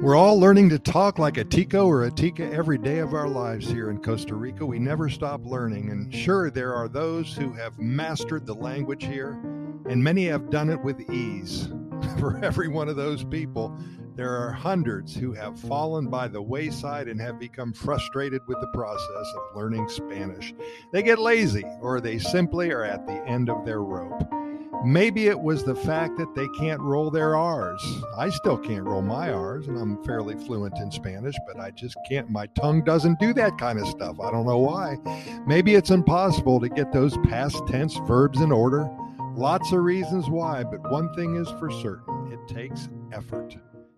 We're all learning to talk like a Tico or a Tica every day of our lives here in Costa Rica. We never stop learning. And sure, there are those who have mastered the language here, and many have done it with ease. For every one of those people, there are hundreds who have fallen by the wayside and have become frustrated with the process of learning Spanish. They get lazy, or they simply are at the end of their rope. Maybe it was the fact that they can't roll their R's. I still can't roll my R's, and I'm fairly fluent in Spanish, but I just can't. My tongue doesn't do that kind of stuff. I don't know why. Maybe it's impossible to get those past tense verbs in order. Lots of reasons why, but one thing is for certain it takes effort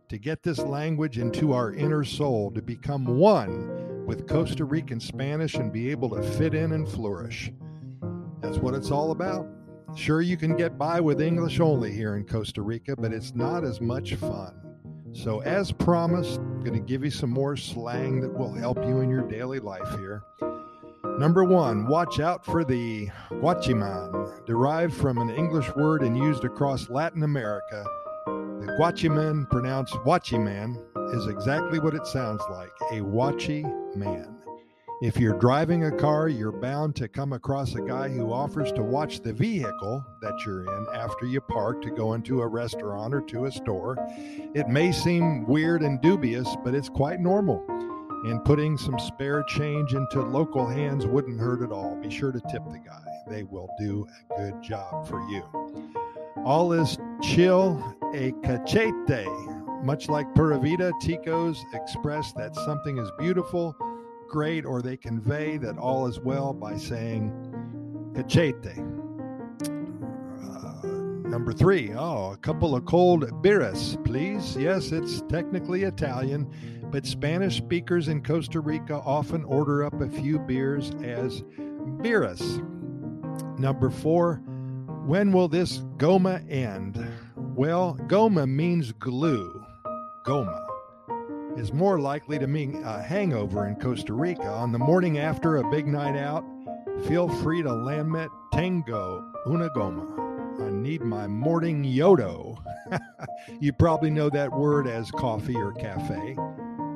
to get this language into our inner soul, to become one with Costa Rican Spanish and be able to fit in and flourish. That's what it's all about. Sure, you can get by with English only here in Costa Rica, but it's not as much fun. So, as promised, I'm going to give you some more slang that will help you in your daily life here. Number one, watch out for the guachiman, derived from an English word and used across Latin America. The guachiman, pronounced watchyman, is exactly what it sounds like a watchy man. If you're driving a car, you're bound to come across a guy who offers to watch the vehicle that you're in after you park to go into a restaurant or to a store. It may seem weird and dubious, but it's quite normal. And putting some spare change into local hands wouldn't hurt at all. Be sure to tip the guy, they will do a good job for you. All is chill a cachete. Much like Pura Vida, Ticos express that something is beautiful great, or they convey that all is well by saying cachete. Uh, number three, oh, a couple of cold birras, please. Yes, it's technically Italian, but Spanish speakers in Costa Rica often order up a few beers as birras. Number four, when will this goma end? Well, goma means glue. Goma is more likely to mean a hangover in Costa Rica. On the morning after a big night out, feel free to lament Tango Una Goma. I need my morning yodo. you probably know that word as coffee or cafe.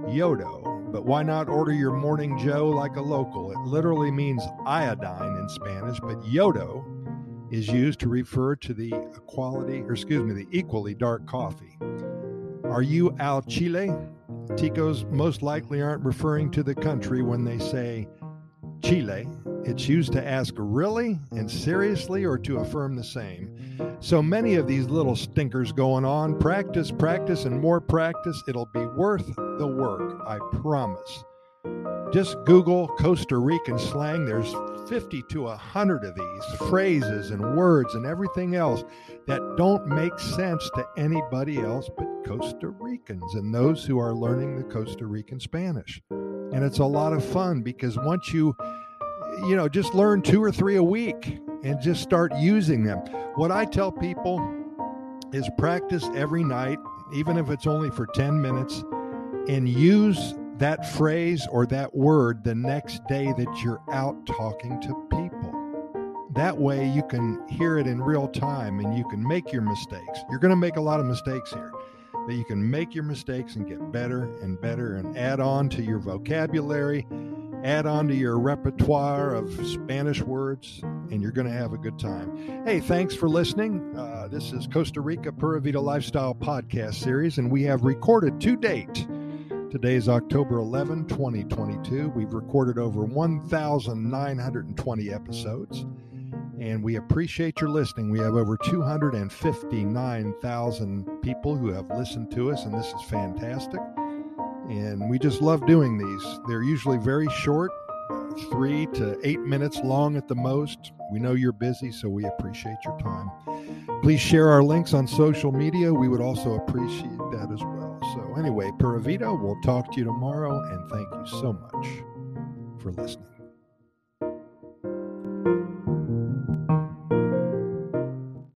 Yodo. But why not order your morning Joe like a local? It literally means iodine in Spanish, but yodo is used to refer to the quality, or excuse me, the equally dark coffee. Are you al Chile? Ticos most likely aren't referring to the country when they say Chile. It's used to ask really and seriously or to affirm the same. So many of these little stinkers going on. Practice, practice, and more practice. It'll be worth the work, I promise. Just Google Costa Rican slang. There's 50 to 100 of these phrases and words and everything else that don't make sense to anybody else but Costa Ricans and those who are learning the Costa Rican Spanish. And it's a lot of fun because once you, you know, just learn two or three a week and just start using them. What I tell people is practice every night, even if it's only for 10 minutes, and use that phrase or that word the next day that you're out talking to people. That way you can hear it in real time and you can make your mistakes. You're going to make a lot of mistakes here, but you can make your mistakes and get better and better and add on to your vocabulary, add on to your repertoire of Spanish words, and you're going to have a good time. Hey, thanks for listening. Uh, this is Costa Rica Pura Vida Lifestyle Podcast Series, and we have recorded to date Today is October 11, 2022. We've recorded over 1,920 episodes, and we appreciate your listening. We have over 259,000 people who have listened to us, and this is fantastic. And we just love doing these. They're usually very short, three to eight minutes long at the most. We know you're busy, so we appreciate your time. Please share our links on social media. We would also appreciate that as well. So, anyway, Pura Vida, we'll talk to you tomorrow, and thank you so much for listening.